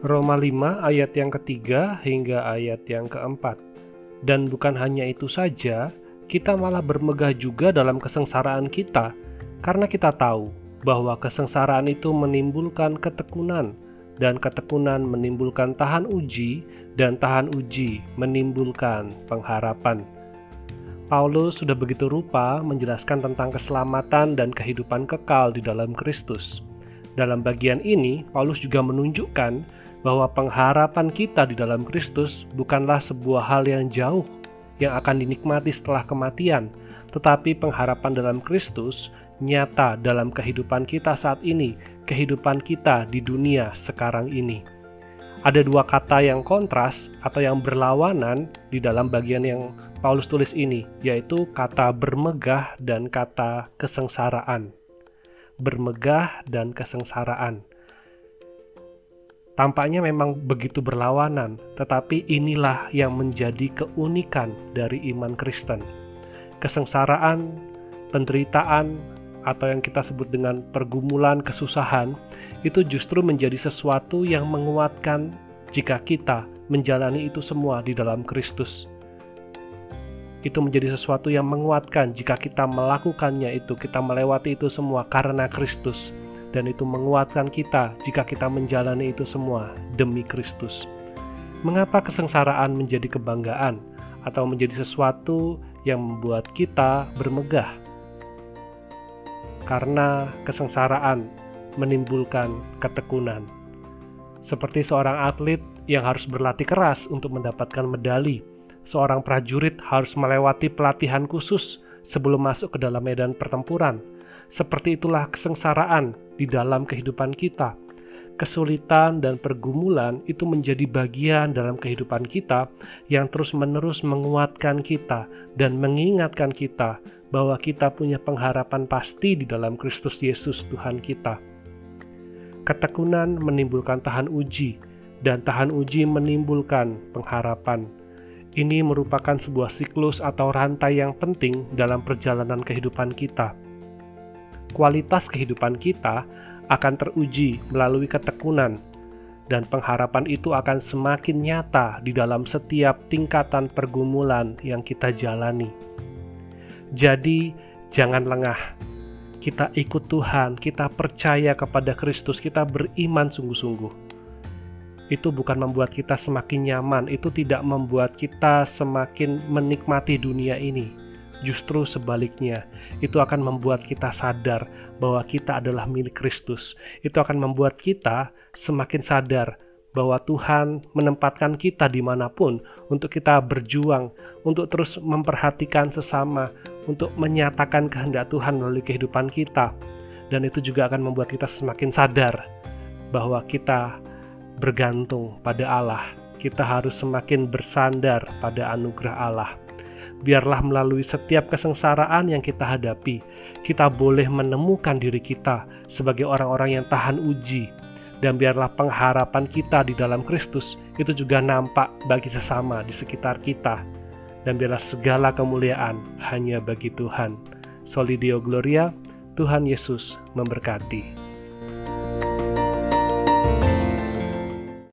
Roma 5 ayat yang ketiga hingga ayat yang keempat. Dan bukan hanya itu saja, kita malah bermegah juga dalam kesengsaraan kita, karena kita tahu bahwa kesengsaraan itu menimbulkan ketekunan, dan ketekunan menimbulkan tahan uji, dan tahan uji menimbulkan pengharapan. Paulus sudah begitu rupa menjelaskan tentang keselamatan dan kehidupan kekal di dalam Kristus. Dalam bagian ini, Paulus juga menunjukkan bahwa pengharapan kita di dalam Kristus bukanlah sebuah hal yang jauh yang akan dinikmati setelah kematian, tetapi pengharapan dalam Kristus nyata dalam kehidupan kita saat ini, kehidupan kita di dunia sekarang ini. Ada dua kata yang kontras atau yang berlawanan di dalam bagian yang Paulus tulis ini, yaitu kata bermegah dan kata kesengsaraan. Bermegah dan kesengsaraan. Tampaknya memang begitu berlawanan, tetapi inilah yang menjadi keunikan dari iman Kristen. Kesengsaraan, penderitaan, atau yang kita sebut dengan pergumulan, kesusahan, itu justru menjadi sesuatu yang menguatkan jika kita menjalani itu semua di dalam Kristus. Itu menjadi sesuatu yang menguatkan jika kita melakukannya itu, kita melewati itu semua karena Kristus dan itu menguatkan kita jika kita menjalani itu semua demi Kristus. Mengapa kesengsaraan menjadi kebanggaan atau menjadi sesuatu yang membuat kita bermegah? Karena kesengsaraan menimbulkan ketekunan. Seperti seorang atlet yang harus berlatih keras untuk mendapatkan medali, seorang prajurit harus melewati pelatihan khusus sebelum masuk ke dalam medan pertempuran. Seperti itulah kesengsaraan di dalam kehidupan kita. Kesulitan dan pergumulan itu menjadi bagian dalam kehidupan kita yang terus-menerus menguatkan kita dan mengingatkan kita bahwa kita punya pengharapan pasti di dalam Kristus Yesus Tuhan kita. Ketekunan menimbulkan tahan uji, dan tahan uji menimbulkan pengharapan. Ini merupakan sebuah siklus atau rantai yang penting dalam perjalanan kehidupan kita kualitas kehidupan kita akan teruji melalui ketekunan, dan pengharapan itu akan semakin nyata di dalam setiap tingkatan pergumulan yang kita jalani. Jadi, jangan lengah. Kita ikut Tuhan, kita percaya kepada Kristus, kita beriman sungguh-sungguh. Itu bukan membuat kita semakin nyaman, itu tidak membuat kita semakin menikmati dunia ini Justru sebaliknya, itu akan membuat kita sadar bahwa kita adalah milik Kristus. Itu akan membuat kita semakin sadar bahwa Tuhan menempatkan kita di mana pun untuk kita berjuang, untuk terus memperhatikan sesama, untuk menyatakan kehendak Tuhan melalui kehidupan kita. Dan itu juga akan membuat kita semakin sadar bahwa kita bergantung pada Allah. Kita harus semakin bersandar pada anugerah Allah biarlah melalui setiap kesengsaraan yang kita hadapi, kita boleh menemukan diri kita sebagai orang-orang yang tahan uji, dan biarlah pengharapan kita di dalam Kristus itu juga nampak bagi sesama di sekitar kita, dan biarlah segala kemuliaan hanya bagi Tuhan. Solidio Gloria, Tuhan Yesus memberkati.